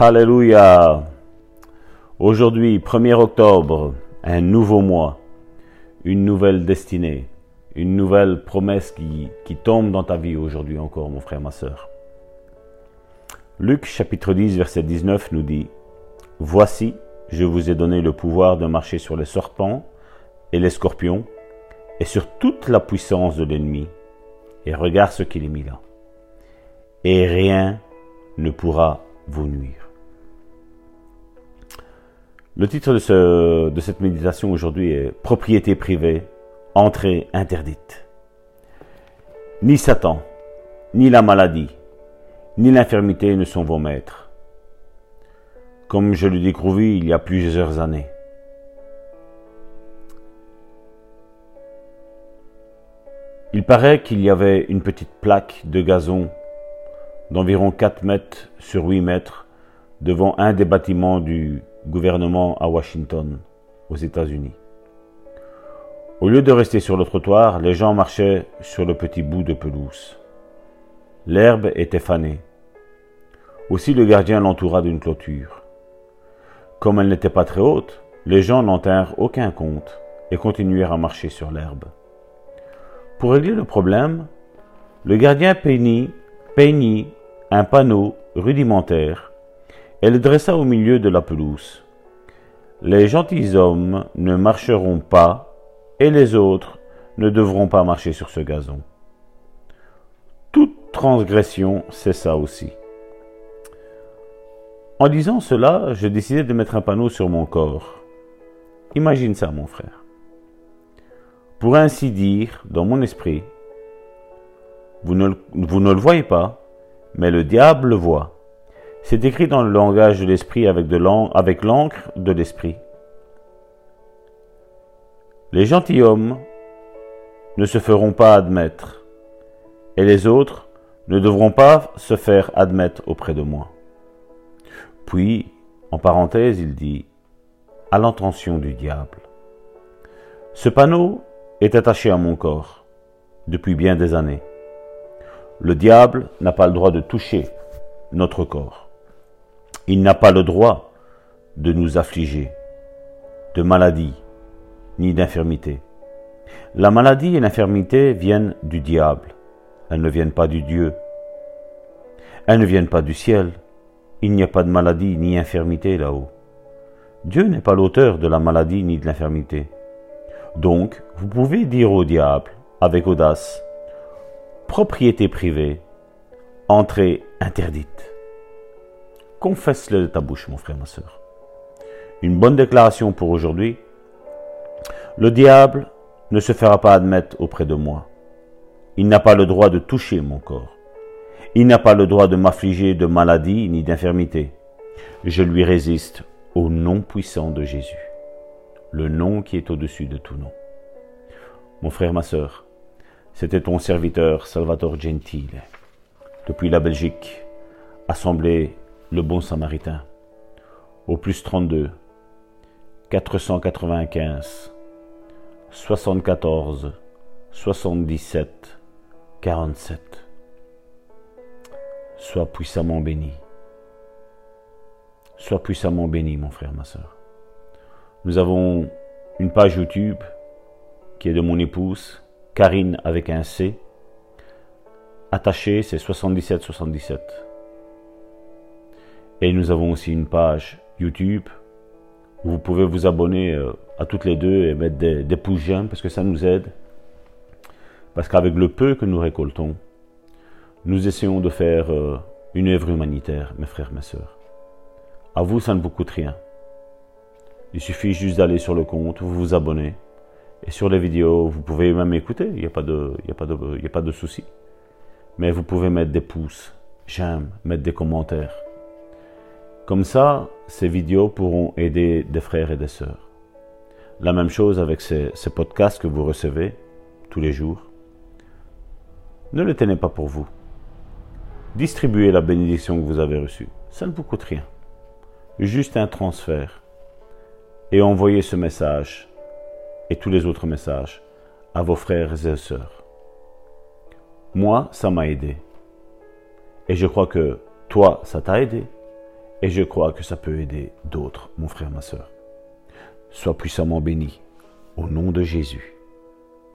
Alléluia. Aujourd'hui, 1er octobre, un nouveau mois, une nouvelle destinée, une nouvelle promesse qui, tombe dans ta vie aujourd'hui encore, mon frère, ma soeur. Luc chapitre 10, verset 19 nous dit, Voici, je vous ai donné le pouvoir de marcher sur les serpents et les scorpions et sur toute la puissance de l'ennemi. Et regarde ce qu'il est mis là. Et rien ne pourra vous nuire. Le titre de, ce, de cette méditation aujourd'hui est Propriété privée, entrée interdite. Ni Satan, ni la maladie, ni l'infirmité ne sont vos maîtres. Comme je l'ai découvert il y a plusieurs années. Il paraît qu'il y avait une petite plaque de gazon d'environ 4 mètres sur 8 mètres devant un des bâtiments du gouvernement à Washington, aux États-Unis. Au lieu de rester sur le trottoir, les gens marchaient sur le petit bout de pelouse. L'herbe était fanée. Aussi le gardien l'entoura d'une clôture. Comme elle n'était pas très haute, les gens n'en tinrent aucun compte et continuèrent à marcher sur l'herbe. Pour régler le problème, le gardien peignit, peignit un panneau rudimentaire elle le dressa au milieu de la pelouse. Les gentilshommes ne marcheront pas, et les autres ne devront pas marcher sur ce gazon. Toute transgression, c'est ça aussi. En disant cela, je décidai de mettre un panneau sur mon corps. Imagine ça, mon frère. Pour ainsi dire, dans mon esprit, vous ne, vous ne le voyez pas, mais le diable le voit. C'est écrit dans le langage de l'esprit avec, l'encre de l'esprit. Les gentilshommes ne se feront pas admettre, et les autres ne devront pas se faire admettre auprès de moi. Puis, en parenthèse, il dit, à l'intention du diable. Ce panneau est attaché à mon corps depuis bien des années. Le diable n'a pas le droit de toucher notre corps. Il n'a pas le droit de nous affliger de maladie ni d'infirmité. La maladie et l'infirmité viennent du diable. Elles ne viennent pas du Dieu. Elles ne viennent pas du ciel. Il n'y a pas de maladie ni d'infirmité là-haut. Dieu n'est pas l'auteur de la maladie ni de l'infirmité. Donc, vous pouvez dire au diable, avec audace, propriété privée, entrée interdite. Confesse-le de ta bouche, mon frère, ma soeur. Une bonne déclaration pour aujourd'hui. Le diable ne se fera pas admettre auprès de moi. Il n'a pas le droit de toucher mon corps. Il n'a pas le droit de m'affliger de maladie ni d'infirmité. Je lui résiste au nom puissant de Jésus, le nom qui est au-dessus de tout nom. Mon frère, ma soeur, c'était ton serviteur Salvatore Gentile, depuis la Belgique, assemblée le bon samaritain. Au plus 32 495 74 77 47. Sois puissamment béni. Sois puissamment béni, mon frère, ma soeur. Nous avons une page YouTube qui est de mon épouse, Karine avec un C. Attaché, c'est 77 77. Et nous avons aussi une page YouTube où vous pouvez vous abonner euh, à toutes les deux et mettre des, pouces jaunes parce que ça nous aide. Parce qu'avec le peu que nous récoltons, nous essayons de faire euh, une œuvre humanitaire, mes frères, mes sœurs. À vous, ça ne vous coûte rien. Il suffit juste d'aller sur le compte, vous vous abonnez. Et sur les vidéos, vous pouvez même écouter, il n'y a pas de, y a pas de, a pas de souci. Mais vous pouvez mettre des pouces, j'aime, mettre des commentaires. Comme ça, ces vidéos pourront aider des frères et des sœurs. La même chose avec ces, podcasts que vous recevez tous les jours. Ne le tenez pas pour vous. Distribuez la bénédiction que vous avez reçue. Ça ne vous coûte rien. Juste un transfert. Et envoyez ce message et tous les autres messages à vos frères et sœurs. Moi, ça m'a aidé. Et je crois que toi, ça t'a aidé Et je crois que ça peut aider d'autres, mon frère, ma soeur. Sois puissamment béni. Au nom de Jésus.